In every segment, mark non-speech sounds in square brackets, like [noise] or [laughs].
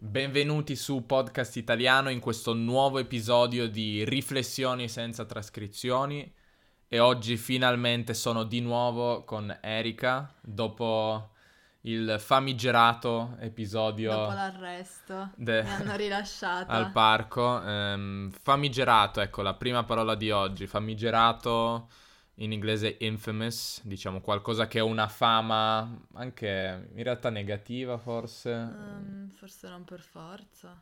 Benvenuti su Podcast Italiano in questo nuovo episodio di Riflessioni senza trascrizioni e oggi finalmente sono di nuovo con Erika dopo il famigerato episodio Dopo l'arresto de- mi hanno rilasciata. al parco. Ehm, famigerato, ecco la prima parola di oggi, famigerato in inglese infamous, diciamo qualcosa che ha una fama anche in realtà negativa forse. Ehm, forse non per forza.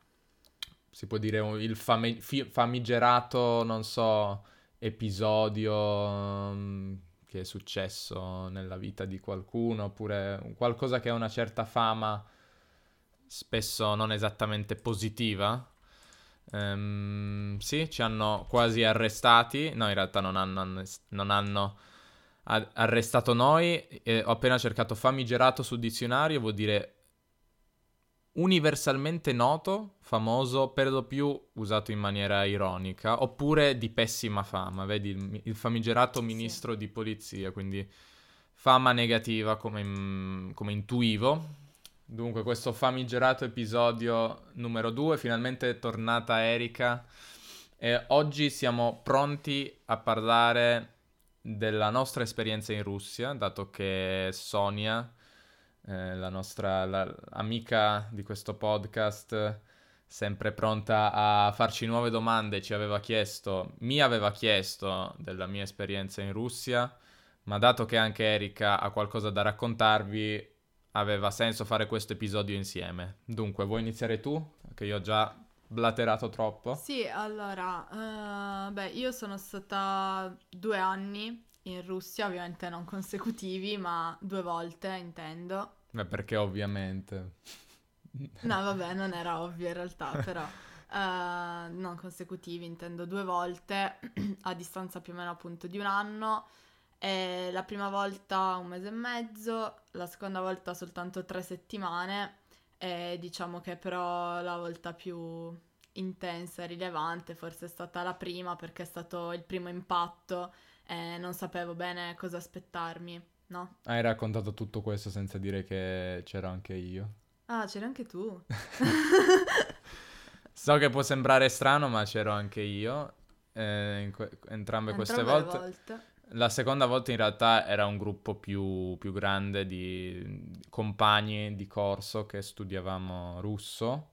si può dire il fi- famigerato, non so, episodio mm, che è successo nella vita di qualcuno, oppure qualcosa che ha una certa fama, spesso non esattamente positiva. Ehm, sì, ci hanno quasi arrestati, no, in realtà non hanno, non hanno arrestato noi. Eh, ho appena cercato famigerato sul dizionario, vuol dire universalmente noto, famoso, per lo più usato in maniera ironica, oppure di pessima fama, vedi il, il famigerato Sì. ministro di polizia, quindi fama negativa come, in- come intuivo. Dunque, questo famigerato episodio numero 2, finalmente è tornata Erika e oggi siamo pronti a parlare della nostra esperienza in Russia, dato che Sonia eh, la nostra la- amica di questo podcast, sempre pronta a farci nuove domande, ci aveva chiesto, mi aveva chiesto della mia esperienza in Russia, ma dato che anche Erika ha qualcosa da raccontarvi, aveva senso fare questo episodio insieme. Dunque, vuoi iniziare tu? Che io ho già blaterato troppo. Sì, allora, eh, beh, io sono stata due anni in Russia, ovviamente non consecutivi, ma due volte intendo. Beh, perché ovviamente. No, vabbè, non era ovvio in realtà, però [laughs] eh, non consecutivi, intendo due volte [clears throat] a distanza più o meno appunto di un anno. E la prima volta un mese e mezzo, la seconda volta soltanto tre settimane. E diciamo che però la volta più intensa e rilevante forse è stata la prima perché è stato il primo impatto e non sapevo bene cosa aspettarmi, no? Hai raccontato tutto questo senza dire che c'ero anche io. Ah, c'eri anche tu. [laughs] So che può sembrare strano, ma c'ero anche io. eh, que- entrambe queste Entrambe le volte. volte. La seconda volta in realtà era un gruppo più, più grande di compagni di corso che studiavamo russo.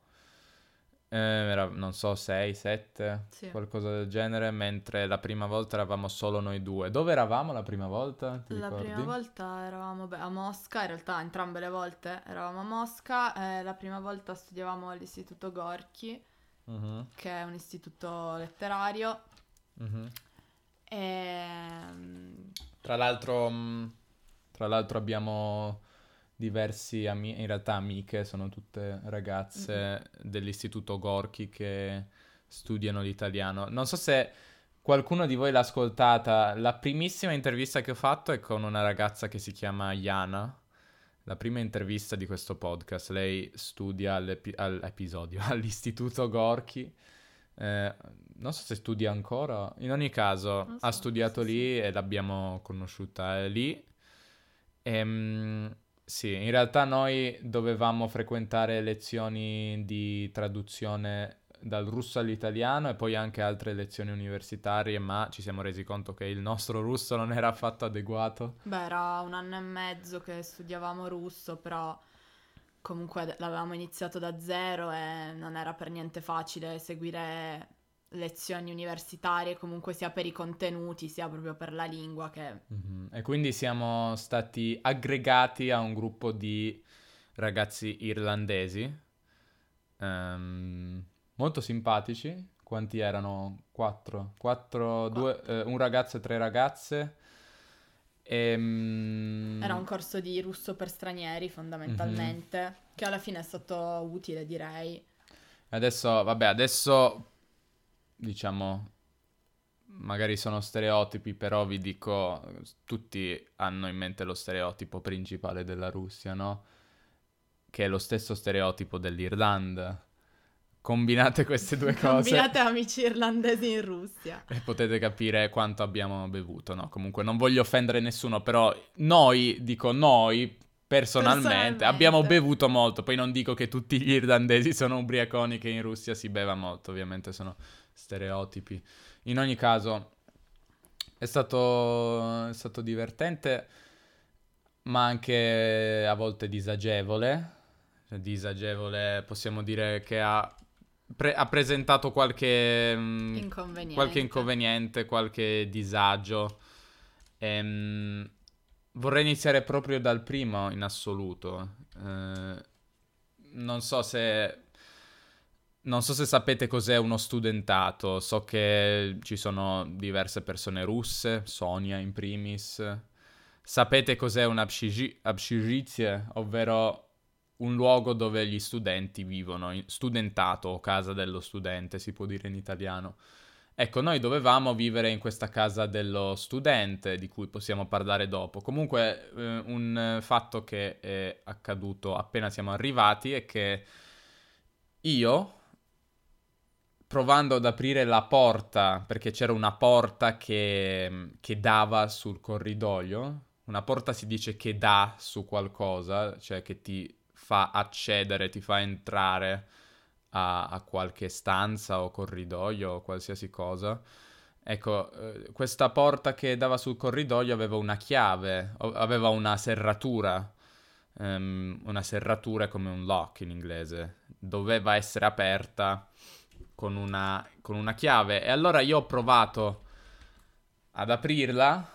Eh, era, non so, 6, 7, Sì. qualcosa del genere, mentre la prima volta eravamo solo noi due. Dove eravamo la prima volta? La ricordi? prima volta eravamo beh, a Mosca, in realtà entrambe le volte eravamo a Mosca, eh, la prima volta studiavamo all'Istituto Gorky, Mhm, che è un istituto letterario, mhm. E mm, Tra l'altro, mh, tra l'altro abbiamo diversi amici, in realtà amiche, sono tutte ragazze dell'Istituto Gorky che studiano l'italiano. Non so se qualcuno di voi l'ha ascoltata, la primissima intervista che ho fatto è con una ragazza che si chiama Yana. La prima intervista di questo podcast, lei studia all'epi- all'episodio, [laughs] all'Istituto Gorky. Eh, non so se studia ancora, in ogni caso Non ha so, studiato forse lì e l'abbiamo conosciuta eh, lì. Ehm, sì, in realtà noi dovevamo frequentare lezioni di traduzione dal russo all'italiano e poi anche altre lezioni universitarie, ma ci siamo resi conto che il nostro russo non era affatto adeguato. beh, era un anno e mezzo che studiavamo russo, però comunque l'avevamo iniziato da zero e non era per niente facile seguire lezioni universitarie, comunque sia per i contenuti, sia proprio per la lingua che... Mhm. E quindi siamo stati aggregati a un gruppo di ragazzi irlandesi, ehm, molto simpatici. Quanti erano? Quattro. Quattro, due, eh, un ragazzo e tre ragazze. Ehm, Era un corso di russo per stranieri fondamentalmente, che alla fine è stato utile direi. Adesso, vabbè, adesso diciamo, magari sono stereotipi, però vi dico, tutti hanno in mente lo stereotipo principale della Russia, no? Che è lo stesso stereotipo dell'Irlanda. Combinate queste due [laughs] cose Combinate amici irlandesi in Russia. e potete capire quanto abbiamo bevuto, no? Comunque non voglio offendere nessuno, però noi, dico noi, personalmente. Personalmente. Abbiamo bevuto molto, poi non dico che tutti gli irlandesi sono ubriaconi, che in Russia si beva molto, ovviamente sono stereotipi. In ogni caso, è stato, è stato divertente, ma anche a volte disagevole. Disagevole, possiamo dire che ha, pre- ha presentato qualche mh, inconveniente, qualche, inconveniente, qualche disagio. Ehm, vorrei iniziare proprio dal primo in assoluto. Eh, non so se non so se sapete cos'è uno studentato, so che ci sono diverse persone russe, Sonia in primis. Sapete cos'è un un'abscirizia, ovvero un luogo dove gli studenti vivono, studentato o casa dello studente, si può dire in italiano. Ecco, noi dovevamo vivere in questa casa dello studente, di cui possiamo parlare dopo. Comunque, eh, un fatto che è accaduto appena siamo arrivati è che io, provando ad aprire la porta, perché c'era una porta che, che dava sul corridoio, una porta si dice che dà su qualcosa, cioè che ti fa accedere, ti fa entrare a, a qualche stanza o corridoio o qualsiasi cosa. Ecco, eh, questa porta che dava sul corridoio aveva una chiave, aveva una serratura. Ehm, una serratura come un lock in inglese. Doveva essere aperta con una, con una chiave. E allora io ho provato ad aprirla,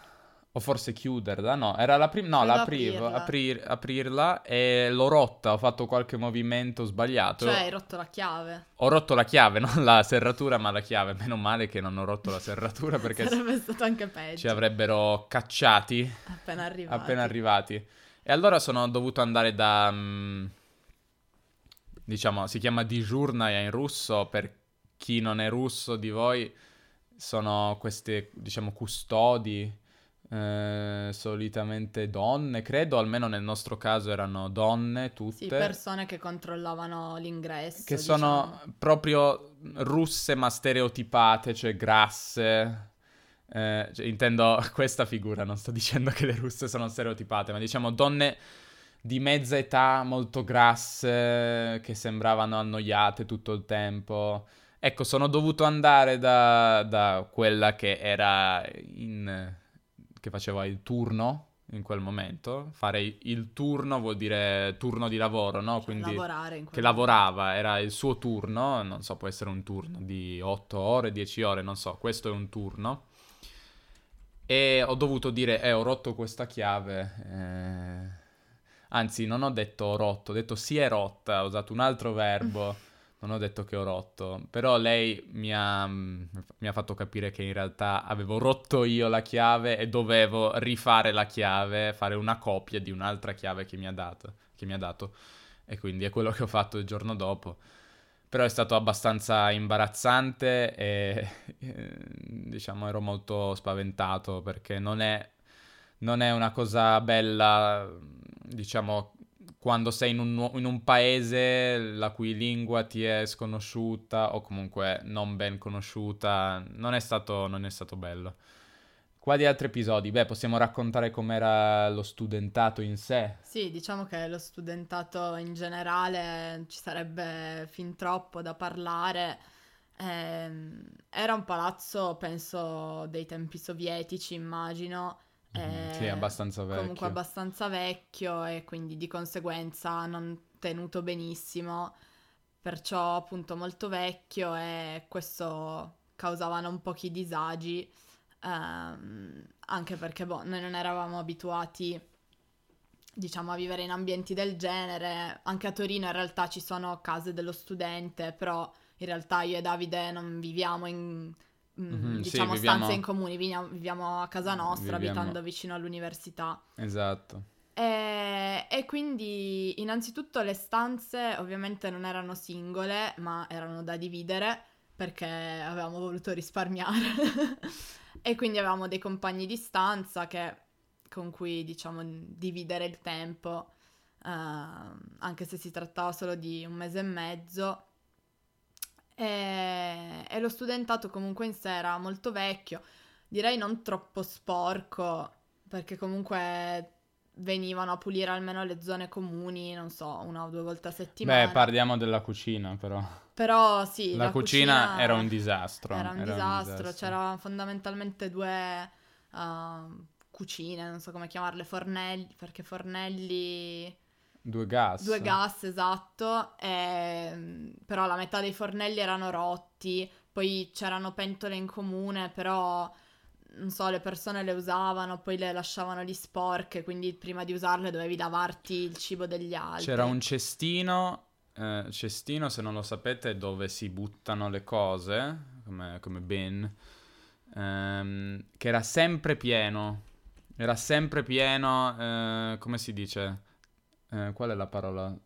o forse chiuderla, no, era la prima, no, l'aprivo, aprirla. aprir- aprirla e l'ho rotta, ho fatto qualche movimento sbagliato. Cioè, hai rotto la chiave. Ho rotto la chiave, [laughs] non la serratura, ma la chiave. Meno male che non ho rotto la serratura [laughs] perché Sarebbe stato anche peggio. ci avrebbero cacciati Appena arrivati. appena arrivati. E allora sono dovuto andare da... mm, diciamo, si chiama digiurnaya in russo, per chi non è russo di voi, sono queste, diciamo, custodi, eh, solitamente donne, credo, almeno nel nostro caso erano donne tutte. Sì, persone che controllavano l'ingresso. Che sono diciamo. proprio russe ma stereotipate, cioè grasse. Eh, cioè, intendo [laughs] questa figura, non sto dicendo che le russe sono stereotipate, ma diciamo donne di mezza età molto grasse che sembravano annoiate tutto il tempo. Ecco, sono dovuto andare da, da quella che era in... che faceva il turno in quel momento. Fare il turno vuol dire turno di lavoro, no? Cioè, Quindi lavorare che lavorava, era il suo turno, non so, può essere un turno di 8 ore, 10 ore, non so, questo è un turno. E ho dovuto dire, eh, ho rotto questa chiave. eh. Anzi, non ho detto rotto, ho detto si è rotta, ho usato un altro verbo, [laughs] non ho detto che ho rotto. Però lei mi ha, mm, mi ha fatto capire che in realtà avevo rotto io la chiave e dovevo rifare la chiave, fare una copia di un'altra chiave che mi ha dato. Mi ha dato. E quindi è quello che ho fatto il giorno dopo. Però è stato abbastanza imbarazzante e eh, diciamo ero molto spaventato perché non è, non è una cosa bella, diciamo, quando sei in un, in un paese la cui lingua ti è sconosciuta o comunque non ben conosciuta, non è stato, non è stato bello. Quali altri episodi? Beh, possiamo raccontare com'era lo studentato in sé. Sì, diciamo che lo studentato in generale ci sarebbe fin troppo da parlare. Ehm, era un palazzo, penso, dei tempi sovietici, immagino. Mhm, sì, eh, abbastanza vecchio. Comunque abbastanza vecchio e quindi di conseguenza non tenuto benissimo. Perciò appunto molto vecchio e questo causava non pochi disagi. ehm, anche perché boh, noi non eravamo abituati diciamo a vivere in ambienti del genere. Anche a Torino in realtà ci sono case dello studente, però in realtà io e Davide non viviamo in mm, Mhm, sì, diciamo viviamo- stanze in comuni, viviamo, viviamo a casa nostra, Viviamo- abitando vicino all'università. Esatto. E, e quindi innanzitutto le stanze ovviamente non erano singole, ma erano da dividere perché avevamo voluto risparmiare. [laughs] e quindi avevamo dei compagni di stanza che- con cui diciamo dividere il tempo, ehm, anche se si trattava solo di un mese e mezzo. E, e lo studentato comunque in sé era molto vecchio, direi non troppo sporco, perché comunque venivano a pulire almeno le zone comuni, non so, una o due volte a settimana. Beh, parliamo della cucina però. Però sì, la, la cucina, cucina era un disastro. Era un, disastro. c'erano fondamentalmente due uh, cucine, non so come chiamarle, fornelli, perché fornelli... Due gas. Due gas, esatto, e, però la metà dei fornelli erano rotti, poi c'erano pentole in comune, però non so, le persone le usavano, poi le lasciavano lì sporche, quindi prima di usarle dovevi lavarti il cibo degli altri. C'era un cestino, eh, cestino se non lo sapete, dove si buttano le cose, come, come bin, ehm, che era sempre pieno. Era sempre pieno, eh, come si dice? Eh, qual è la parola?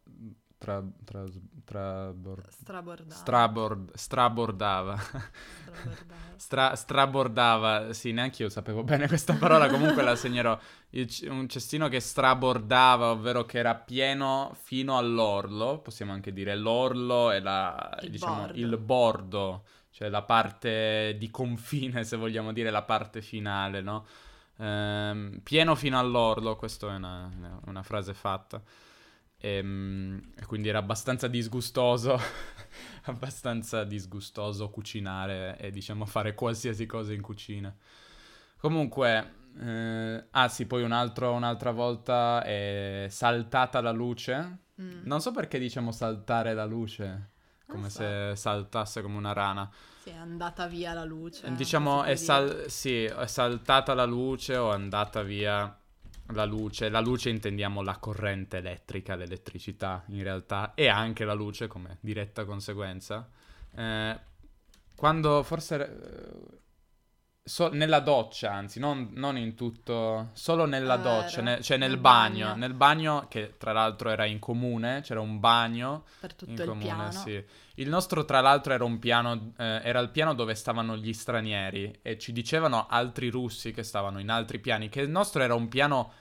Tra, tra, tra, bor... Strabordava. Strabord, strabordava. [laughs] Stra, strabordava, sì, neanche io sapevo bene questa parola, comunque la segnerò. Il, un cestino che strabordava, ovvero che era pieno fino all'orlo, possiamo anche dire l'orlo e la, il, diciamo, bordo. il bordo, cioè la parte di confine, se vogliamo dire, la parte finale, no? Ehm, pieno fino all'orlo, questa è una, una frase fatta. E, ehm, e quindi era abbastanza disgustoso, [laughs] abbastanza disgustoso cucinare e diciamo fare qualsiasi cosa in cucina. Comunque, eh, ah sì, poi un altro, un'altra volta è saltata la luce. Mm. Non so perché diciamo saltare la luce, come so. se saltasse come una rana. Sì, è andata via la luce. Diciamo, è, sal- sì, è saltata la luce o è andata via la luce, la luce intendiamo la corrente elettrica, l'elettricità in realtà, e anche la luce come diretta conseguenza. Eh, quando forse... So, nella doccia, anzi, non, non, in tutto, solo nella eh, doccia, ne, cioè nel, nel bagno, bagno, Nel bagno, che tra l'altro era in comune, c'era un bagno. Per tutto in il comune, piano. sì. Il nostro, tra l'altro, era un piano, eh, era il piano dove stavano gli stranieri e ci dicevano altri russi che stavano in altri piani che il nostro era un piano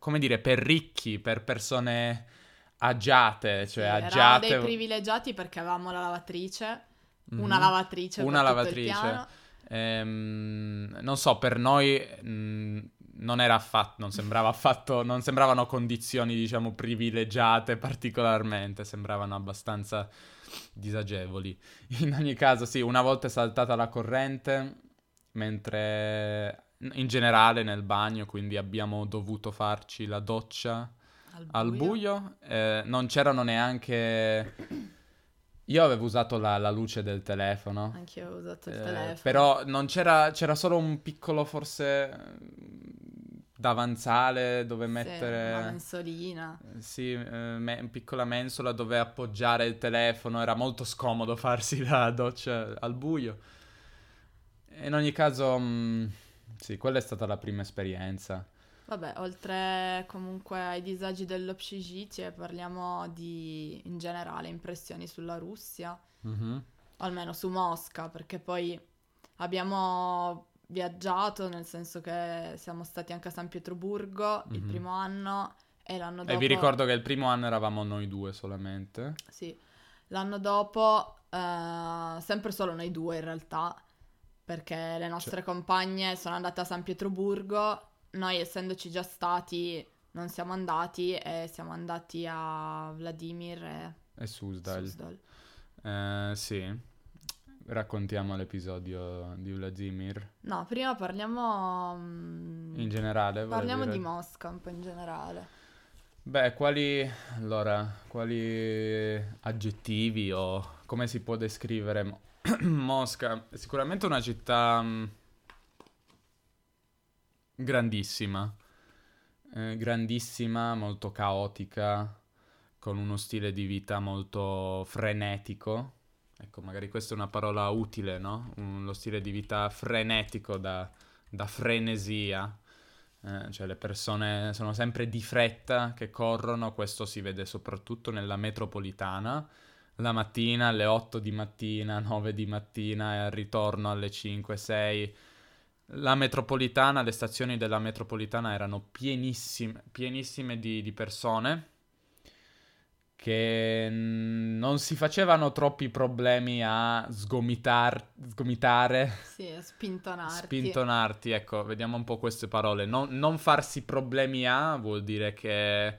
come dire, per ricchi, per persone agiate, cioè sì, agiate. Dei privilegiati perché avevamo la lavatrice, mm-hmm. una lavatrice una lavatrice. Ehm, non so, per noi mh, mm, non era affatto, non sembrava affatto, non sembravano condizioni, diciamo, privilegiate particolarmente, sembravano abbastanza disagevoli. [laughs] In ogni caso, sì, una volta è saltata la corrente, mentre in generale nel bagno, quindi abbiamo dovuto farci la doccia al buio. Al buio. Eh, non c'erano neanche... Io avevo usato la, la luce del telefono. Anche io ho usato il eh, telefono. Però non c'era, c'era solo un piccolo forse davanzale dove sì, mettere... Una mensolina. Sì, eh, me- piccola mensola dove appoggiare il telefono. Era molto scomodo farsi la doccia al buio. In ogni caso... Mh, mm, sì, quella è stata la prima esperienza. Vabbè, oltre comunque ai disagi dello Pshigitie, parliamo di, in generale, impressioni sulla Russia, mm-hmm. almeno su Mosca, perché poi abbiamo viaggiato, nel senso che siamo stati anche a San Pietroburgo mm-hmm. il primo anno e l'anno dopo... E vi ricordo che il primo anno eravamo noi due solamente. Sì, l'anno dopo, eh, sempre solo noi due in realtà, perché le nostre cioè... compagne sono andate a San Pietroburgo, noi essendoci già stati non siamo andati e siamo andati a Vladimir e, e Suzdal. Suzdal. Eh, sì, raccontiamo l'episodio di Vladimir. No, prima parliamo... Mm, in generale? Parliamo dire... di Mosca un po' in generale. Beh, quali... Allora, quali aggettivi o come si può descrivere [coughs] Mosca è sicuramente una città mm, grandissima, eh, grandissima, molto caotica, con uno stile di vita molto frenetico. Ecco, magari questa è una parola utile, no? Un, lo stile di vita frenetico da, da frenesia. Eh, cioè le persone sono sempre di fretta che corrono, questo si vede soprattutto nella metropolitana la mattina alle 8 di mattina, 9 di mattina e al ritorno alle 5, 6. La metropolitana, le stazioni della metropolitana erano pienissime, pienissime di, di persone che non si facevano troppi problemi a sgomitar- sgomitare. Sì, a spintonarti. Spintonarti, ecco, vediamo un po' queste parole. Non, non farsi problemi a vuol dire che,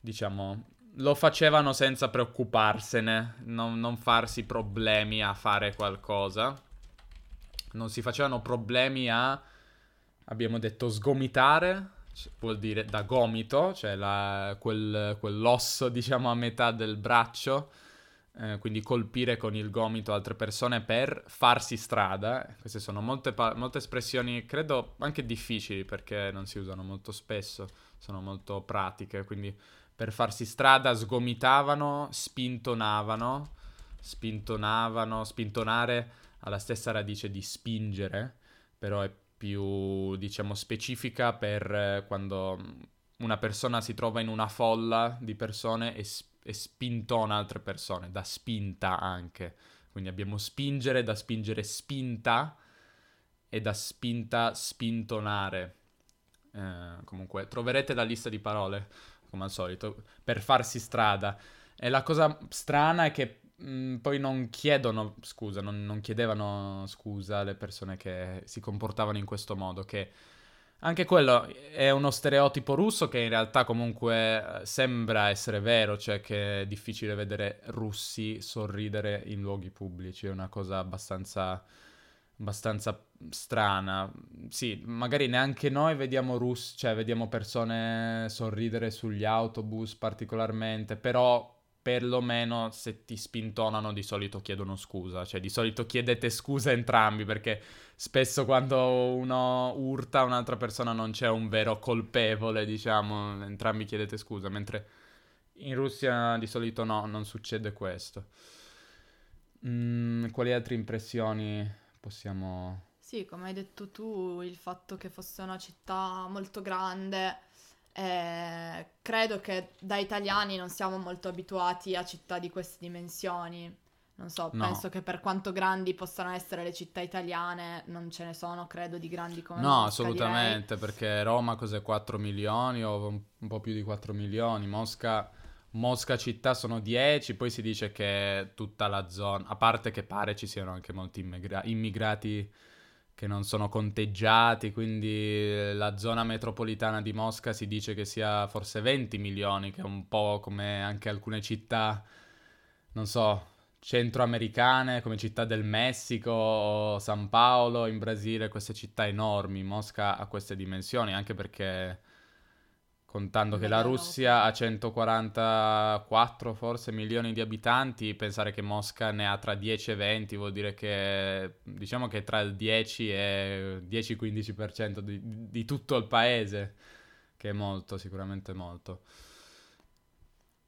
diciamo, lo facevano senza preoccuparsene, non, non farsi problemi a fare qualcosa. Non si facevano problemi a, abbiamo detto, sgomitare vuol dire da gomito, cioè la, quel, quell'osso diciamo a metà del braccio, eh, quindi colpire con il gomito altre persone per farsi strada. Queste sono molte, pa- molte espressioni, credo anche difficili perché non si usano molto spesso, sono molto pratiche, quindi per farsi strada sgomitavano, spintonavano, spintonavano, spintonare ha la stessa radice di spingere, però è più, diciamo, specifica per eh, quando una persona si trova in una folla di persone e, e spintona altre persone, da spinta anche. Quindi abbiamo spingere, da spingere spinta e da spinta spintonare. Eh, comunque troverete la lista di parole, come al solito, per farsi strada. E la cosa strana è che Mm, poi non chiedono scusa, non, non, chiedevano scusa le persone che si comportavano in questo modo, che anche quello è uno stereotipo russo che in realtà comunque eh, sembra essere vero, cioè che è difficile vedere russi sorridere in luoghi pubblici, è una cosa abbastanza, abbastanza strana. Sì, magari neanche noi vediamo russi, cioè vediamo persone sorridere sugli autobus particolarmente, però perlomeno se ti spintonano di solito chiedono scusa, cioè di solito chiedete scusa entrambi perché spesso quando uno urta un'altra persona non c'è un vero colpevole, diciamo, entrambi chiedete scusa, mentre in Russia di solito no, non succede questo. Mm, quali altre impressioni possiamo... Sì, come hai detto tu, il fatto che fosse una città molto grande eh, credo che da italiani non siamo molto abituati a città di queste dimensioni. Non so, no. penso che per quanto grandi possano essere le città italiane, non ce ne sono, credo, di grandi come No, assolutamente, direi. perché Roma cos'è 4 milioni o un, un po' più di 4 milioni, Mosca, Mosca città sono 10, poi si dice che tutta la zona, a parte che pare ci siano anche molti immigra- immigrati che non sono conteggiati, quindi eh, la zona metropolitana di Mosca si dice che sia forse 20 milioni, che è un po' come anche alcune città, non so, centroamericane, come città del Messico o San Paolo in Brasile, queste città enormi. Mosca ha queste dimensioni, anche perché contando che la Russia ha 144 forse milioni di abitanti, pensare che Mosca ne ha tra 10 e 20 vuol dire che diciamo che tra il 10 e 10-15% di, di tutto il paese, che è molto, sicuramente molto.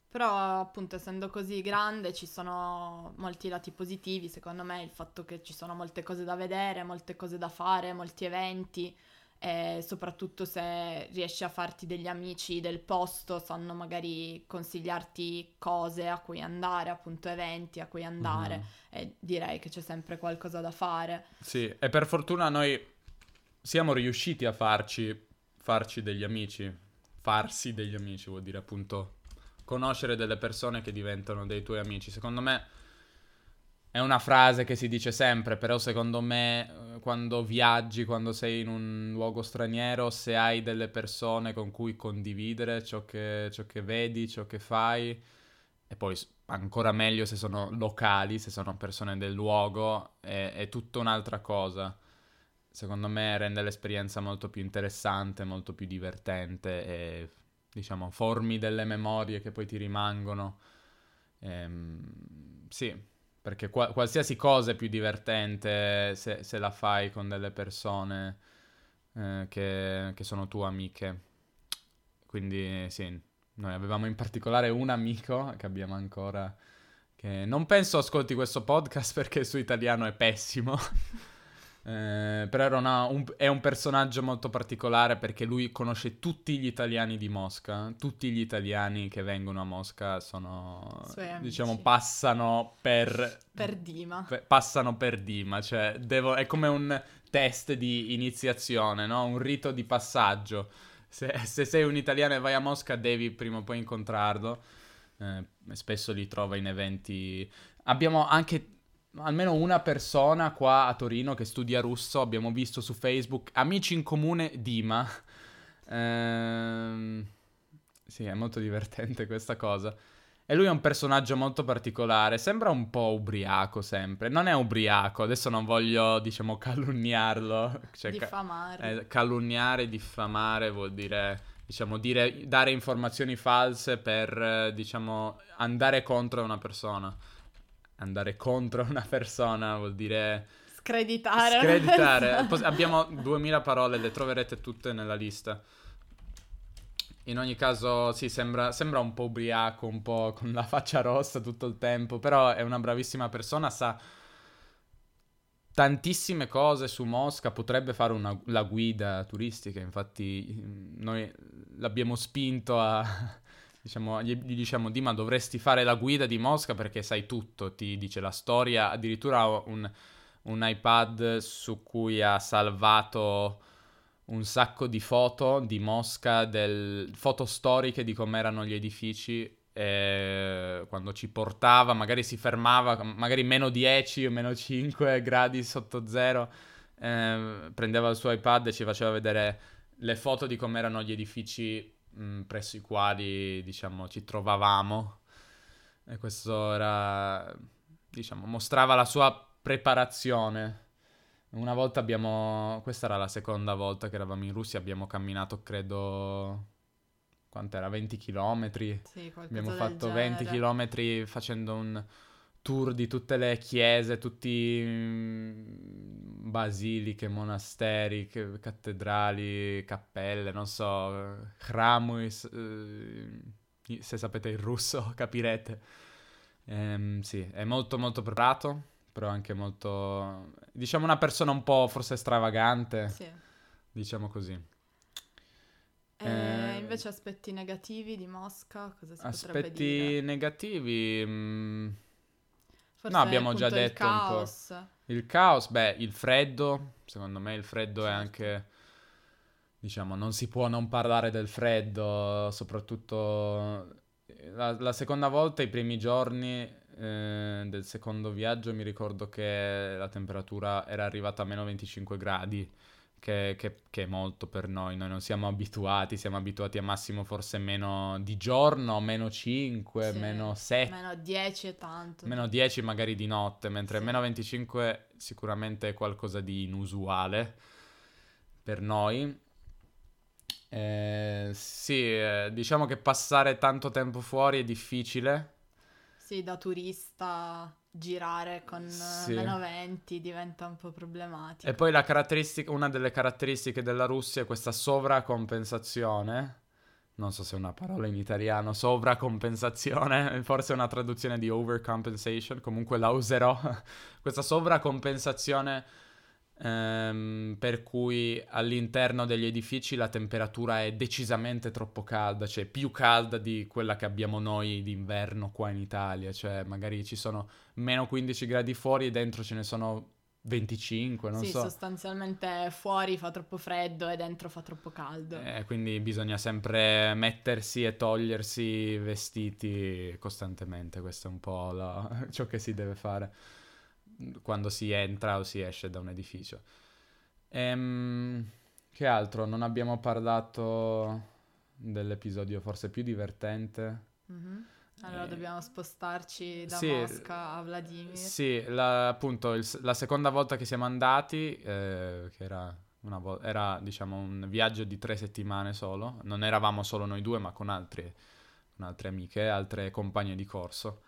Però appunto essendo così grande ci sono molti lati positivi, secondo me il fatto che ci sono molte cose da vedere, molte cose da fare, molti eventi e soprattutto se riesci a farti degli amici del posto, sanno magari consigliarti cose a cui andare, appunto eventi a cui andare mm-hmm. e direi che c'è sempre qualcosa da fare. Sì, e per fortuna noi siamo riusciti a farci, farci degli amici, farsi degli amici vuol dire appunto conoscere delle persone che diventano dei tuoi amici. Secondo me è una frase che si dice sempre, però secondo me eh, quando viaggi, quando sei in un luogo straniero, se hai delle persone con cui condividere ciò che, ciò che vedi, ciò che fai, e poi ancora meglio se sono locali, se sono persone del luogo, è, è tutta un'altra cosa. Secondo me rende l'esperienza molto più interessante, molto più divertente e diciamo formi delle memorie che poi ti rimangono. Ehm, sì, perché qua- qualsiasi cosa è più divertente se, se la fai con delle persone eh, che, che, sono tue amiche. Quindi sì, noi avevamo in particolare un amico che abbiamo ancora, che non penso ascolti questo podcast [laughs] perché suo italiano è pessimo. Eh, però un, è un personaggio molto particolare perché lui conosce tutti gli italiani di Mosca. Tutti gli italiani che vengono a Mosca sono, diciamo, passano per... Per Dima. Per, passano per Dima, cioè devo, è come un test di iniziazione, no? Un rito di passaggio. Se, se sei un italiano e vai a Mosca devi prima o poi incontrarlo. Eh, spesso li trova in eventi. Abbiamo anche almeno una persona qua a Torino che studia russo, abbiamo visto su Facebook, amici in comune Dima. Ehm, sì, è molto divertente [laughs] questa cosa. E lui è un personaggio molto particolare, sembra un po' ubriaco sempre. Non è ubriaco, adesso non voglio, diciamo, [laughs] calunniarlo. Cioè, diffamare. Eh, calunniare, diffamare vuol dire, diciamo, dire, dare informazioni false per, diciamo, andare contro una persona. Andare contro [laughs] una persona vuol dire... Screditare. Screditare. Abbiamo 2000 parole, le troverete tutte nella lista. In ogni caso, sì, sembra, sembra, un po' ubriaco, un po' con la faccia rossa tutto il tempo, però è una bravissima persona, sa tantissime cose su Mosca, potrebbe fare una, la guida turistica, infatti noi l'abbiamo spinto a... Diciamo, gli, gli diciamo, Dima, dovresti fare la guida di Mosca perché sai tutto, ti dice la storia, addirittura un, un iPad su cui ha salvato un sacco di foto di Mosca, del... foto storiche di com'erano gli edifici e quando ci portava, magari si fermava, magari meno 10 o meno 5 gradi sotto zero, eh, prendeva il suo iPad e ci faceva vedere le foto di com'erano gli edifici mh, presso i quali, diciamo, ci trovavamo. E questo era, diciamo, mostrava la sua preparazione una volta abbiamo, questa era la seconda volta che eravamo in Russia, abbiamo camminato credo, quant'era, 20 km. Sì, abbiamo fatto genere. 20 km facendo un tour di tutte le chiese, tutti mh, basiliche, monasteri, cattedrali, cappelle, non so, hramu, eh, se sapete il russo [laughs] capirete. Ehm, sì, è molto molto preparato, però anche molto... diciamo una persona un po' forse stravagante, sì. diciamo così. E ehm, invece aspetti negativi di Mosca, cosa si aspetti Aspetti negativi... Mh Forse no, abbiamo già detto un po'. Il caos, beh, il freddo, secondo me il freddo certo. è anche... Diciamo, non si può non parlare del freddo, soprattutto... La, la seconda volta, i primi giorni, eh, del secondo viaggio mi ricordo che la temperatura era arrivata a meno 25 gradi, che, che, che, è molto per noi, noi non siamo abituati, siamo abituati a massimo forse meno di giorno, meno 5, sì, meno 7. Meno 10 è tanto. Meno 10 magari di notte, mentre sì. meno 25 sicuramente è qualcosa di inusuale per noi. Eh, sì, eh, diciamo che passare tanto tempo fuori è difficile sì, da turista girare con sì. meno 20 diventa un po' problematico. E poi la caratteristica, una delle caratteristiche della Russia è questa sovracompensazione. Non so se è una parola in italiano, sovracompensazione, [laughs] forse è una traduzione di overcompensation, comunque la userò. [laughs] questa sovracompensazione ehm, per cui all'interno degli edifici la temperatura è decisamente troppo calda, cioè più calda di quella che abbiamo noi d'inverno qua in Italia, cioè magari ci sono meno 15 gradi fuori e dentro ce ne sono 25, non sì, so. Sì, sostanzialmente fuori fa troppo freddo e dentro fa troppo caldo. Eh, quindi bisogna sempre mettersi e togliersi i vestiti costantemente, questo è un po' la... [laughs] ciò che si deve fare quando si entra o si esce da un edificio. Ehm, che altro? Non abbiamo parlato dell'episodio forse più divertente. Mm-hmm. Allora eh, dobbiamo spostarci da sì, Mosca a Vladimir. Sì, la, appunto il, la seconda volta che siamo andati, eh, che era, vo- era diciamo un viaggio di tre settimane solo, non eravamo solo noi due ma con, altri, con altre amiche, altre compagne di corso.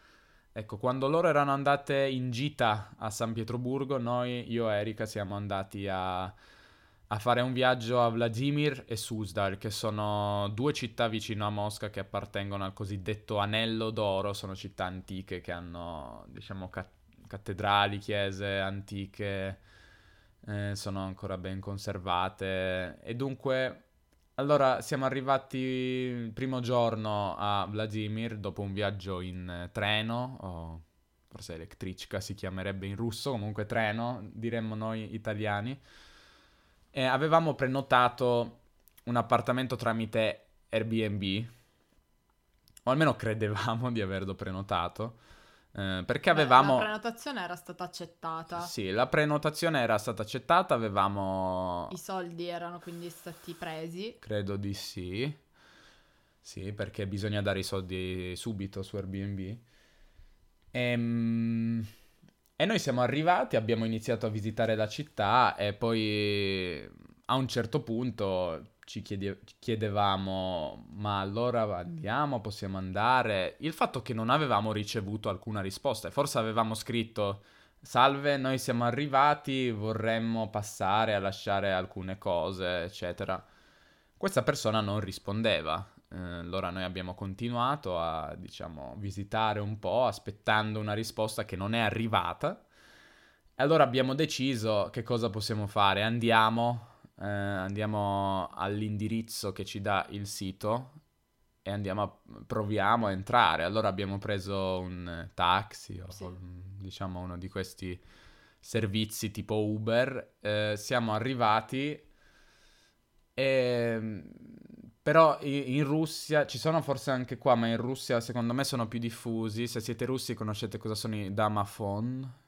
Ecco, quando loro erano andate in gita a San Pietroburgo, noi, io e Erika, siamo andati a, a fare un viaggio a Vladimir e Suzdal, che sono due città vicino a Mosca che appartengono al cosiddetto Anello d'Oro, sono città antiche che hanno, diciamo, ca- cattedrali, chiese antiche, eh, sono ancora ben conservate. E dunque allora, siamo arrivati il primo giorno a Vladimir dopo un viaggio in eh, treno, o forse elettricca si chiamerebbe in russo, comunque treno, diremmo noi italiani. E avevamo prenotato un appartamento tramite Airbnb. o almeno credevamo di averlo prenotato. Eh, perché avevamo... La prenotazione era stata accettata. Sì, la prenotazione era stata accettata, avevamo... I soldi erano quindi stati presi. Credo di sì. Sì, perché bisogna dare i soldi subito su Airbnb. Ehm... E noi siamo arrivati, abbiamo iniziato a visitare la città e poi a un certo punto ci chiede- chiedevamo, ma allora andiamo, possiamo andare? Il fatto che non avevamo ricevuto alcuna risposta, forse avevamo scritto, salve, noi siamo arrivati, vorremmo passare a lasciare alcune cose, eccetera. Questa persona non rispondeva. Eh, allora noi abbiamo continuato a, diciamo, visitare un po', aspettando una risposta che non è arrivata. E allora abbiamo deciso che cosa possiamo fare. Andiamo eh, andiamo all'indirizzo che ci dà il sito e andiamo a, proviamo a entrare. Allora abbiamo preso un taxi o sì. diciamo uno di questi servizi tipo Uber. Eh, siamo arrivati e però in Russia, ci sono forse anche qua, ma in Russia secondo me sono più diffusi. Se siete russi conoscete cosa sono i Damaphone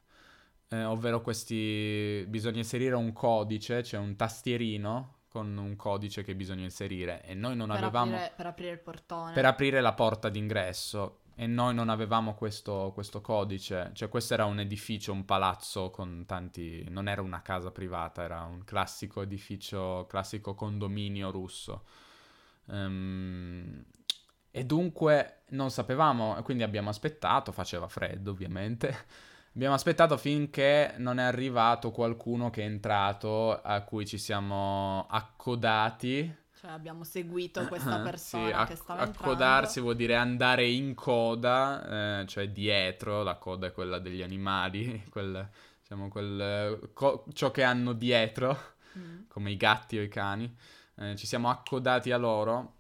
eh, ovvero questi bisogna inserire un codice, cioè un tastierino con un codice che bisogna inserire. E noi non per avevamo aprire, per aprire il portone. Per aprire la porta d'ingresso. E noi non avevamo questo, questo, codice, cioè questo era un edificio, un palazzo con tanti, non era una casa privata, era un classico edificio, classico condominio russo. Um, e dunque non sapevamo, quindi abbiamo aspettato, faceva freddo ovviamente, Abbiamo aspettato finché non è arrivato qualcuno che è entrato, a cui ci siamo accodati. Cioè abbiamo seguito questa persona sì, acc- che stava entrando. Accodarsi vuol dire andare in coda, eh, cioè dietro, la coda è quella degli animali, [laughs] quel, diciamo quel, co- ciò che hanno dietro, mm. come i gatti o i cani. Eh, ci siamo accodati a loro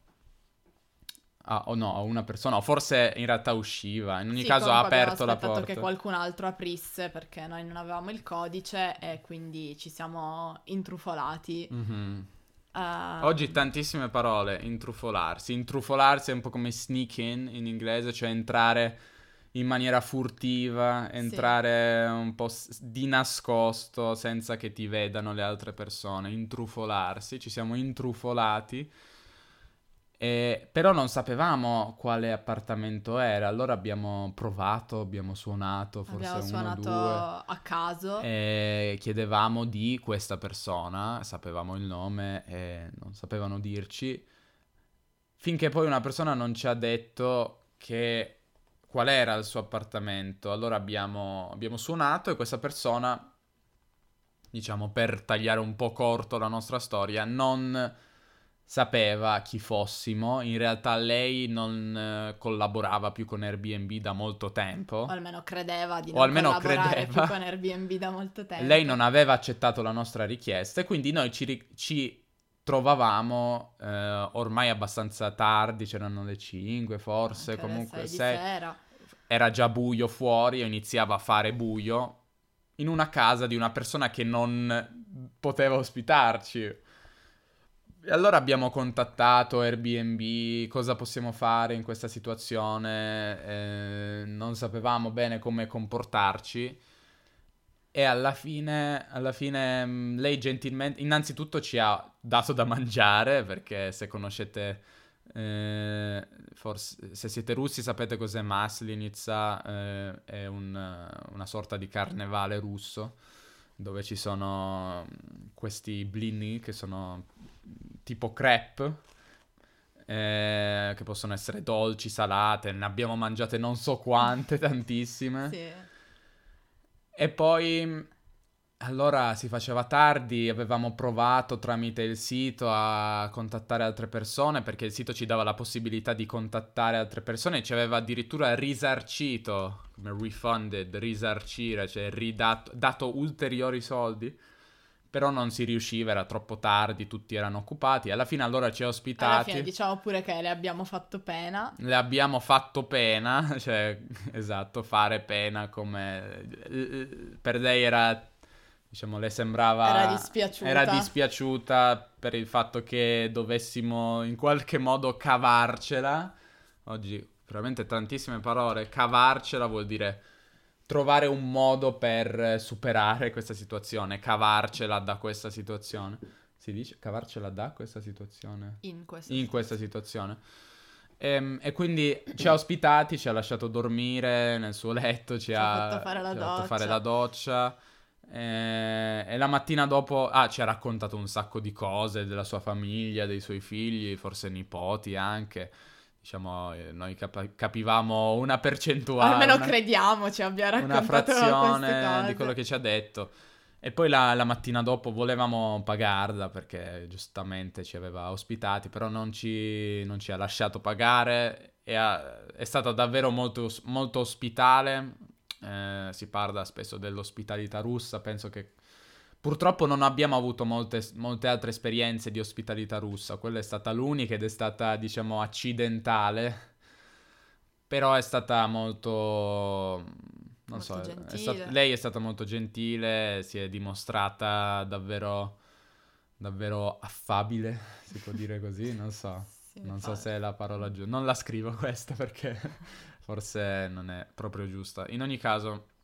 Ah, o no, una persona, o forse in realtà usciva. In ogni sì, caso ha aperto la porta. che qualcun altro aprisse perché noi non avevamo il codice e quindi ci siamo intrufolati. Mm-hmm. Uh... Oggi tantissime parole, intrufolarsi. Intrufolarsi è un po' come sneak in in inglese, cioè entrare in maniera furtiva, entrare sì. un po' di nascosto senza che ti vedano le altre persone. Intrufolarsi, ci siamo intrufolati. E, però non sapevamo quale appartamento era, allora abbiamo provato, abbiamo suonato, forse abbiamo suonato uno, due, a caso. E chiedevamo di questa persona, sapevamo il nome e non sapevano dirci, finché poi una persona non ci ha detto che qual era il suo appartamento. Allora abbiamo, abbiamo suonato e questa persona, diciamo per tagliare un po' corto la nostra storia, non sapeva chi fossimo, in realtà lei non eh, collaborava più con Airbnb da molto tempo. O almeno credeva di non almeno collaborare credeva. più con Airbnb da molto tempo. Lei non aveva accettato la nostra richiesta e quindi noi ci, ci trovavamo eh, ormai abbastanza tardi, c'erano le 5 forse, Anche comunque 6. Era già buio fuori, io iniziavo a fare buio in una casa di una persona che non poteva ospitarci. Allora abbiamo contattato Airbnb, cosa possiamo fare in questa situazione, eh, non sapevamo bene come comportarci. E alla fine, alla fine mm, lei gentilmente, innanzitutto ci ha dato da mangiare perché se conoscete, eh, forse se siete russi sapete cos'è Maslinitsa, eh, è un, una sorta di carnevale russo dove ci sono mm, questi blini che sono tipo crepe, eh, che possono essere dolci, salate, ne abbiamo mangiate non so quante, [laughs] tantissime. Sì. E poi allora si faceva tardi, avevamo provato tramite il sito a contattare altre persone perché il sito ci dava la possibilità di contattare altre persone e ci aveva addirittura risarcito, come refunded, risarcire, cioè ridato dato ulteriori soldi però non si riusciva, era troppo tardi, tutti erano occupati. Alla fine allora ci ha ospitati. Alla fine diciamo pure che le abbiamo fatto pena. Le abbiamo fatto pena, [laughs] cioè esatto, fare pena come per lei era diciamo le sembrava era dispiaciuta. Era dispiaciuta per il fatto che dovessimo in qualche modo cavarcela. Oggi veramente tantissime parole. Cavarcela vuol dire trovare un modo per superare questa situazione, cavarcela da questa situazione. Si dice cavarcela da questa situazione? In questa, In questa situazione. E, ehm, e, quindi ci ha ospitati, ci ha lasciato dormire nel suo letto, ci, ci ha, fatto fare la ci doccia. Fare la doccia e, eh, e, la mattina dopo ah, ci ha raccontato un sacco di cose della sua famiglia, dei suoi figli, forse nipoti anche diciamo, eh, noi cap- capivamo una percentuale. Almeno una, crediamo ci abbia raccontato una frazione di quello che ci ha detto. E poi la, la, mattina dopo volevamo pagarla perché giustamente ci aveva ospitati, però non ci, non ci ha lasciato pagare. Ha, è stata davvero molto, molto ospitale. Eh, si parla spesso dell'ospitalità russa, penso che Purtroppo non abbiamo avuto molte, molte, altre esperienze di ospitalità russa, quella è stata l'unica ed è stata, diciamo, accidentale, però è stata molto... non molto so, è stat- lei è stata molto gentile, si è dimostrata davvero, davvero affabile, [laughs] si può dire così, non so, [laughs] sì, non so se è la parola giusta, non la scrivo questa perché [laughs] forse non è proprio giusta. In ogni caso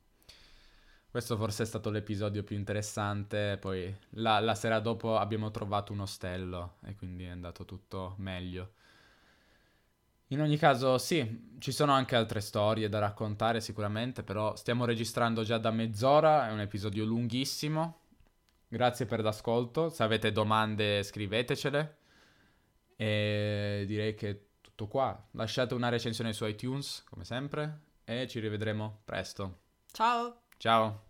questo forse è stato l'episodio più interessante, poi la, la, sera dopo abbiamo trovato un ostello e quindi è andato tutto meglio. In ogni caso sì, ci sono anche altre storie da raccontare sicuramente, però stiamo registrando già da mezz'ora, è un episodio lunghissimo. Grazie per l'ascolto, se avete domande scrivetecele e direi che è tutto qua. Lasciate una recensione su iTunes, come sempre, e ci rivedremo presto. Ciao! Ciao.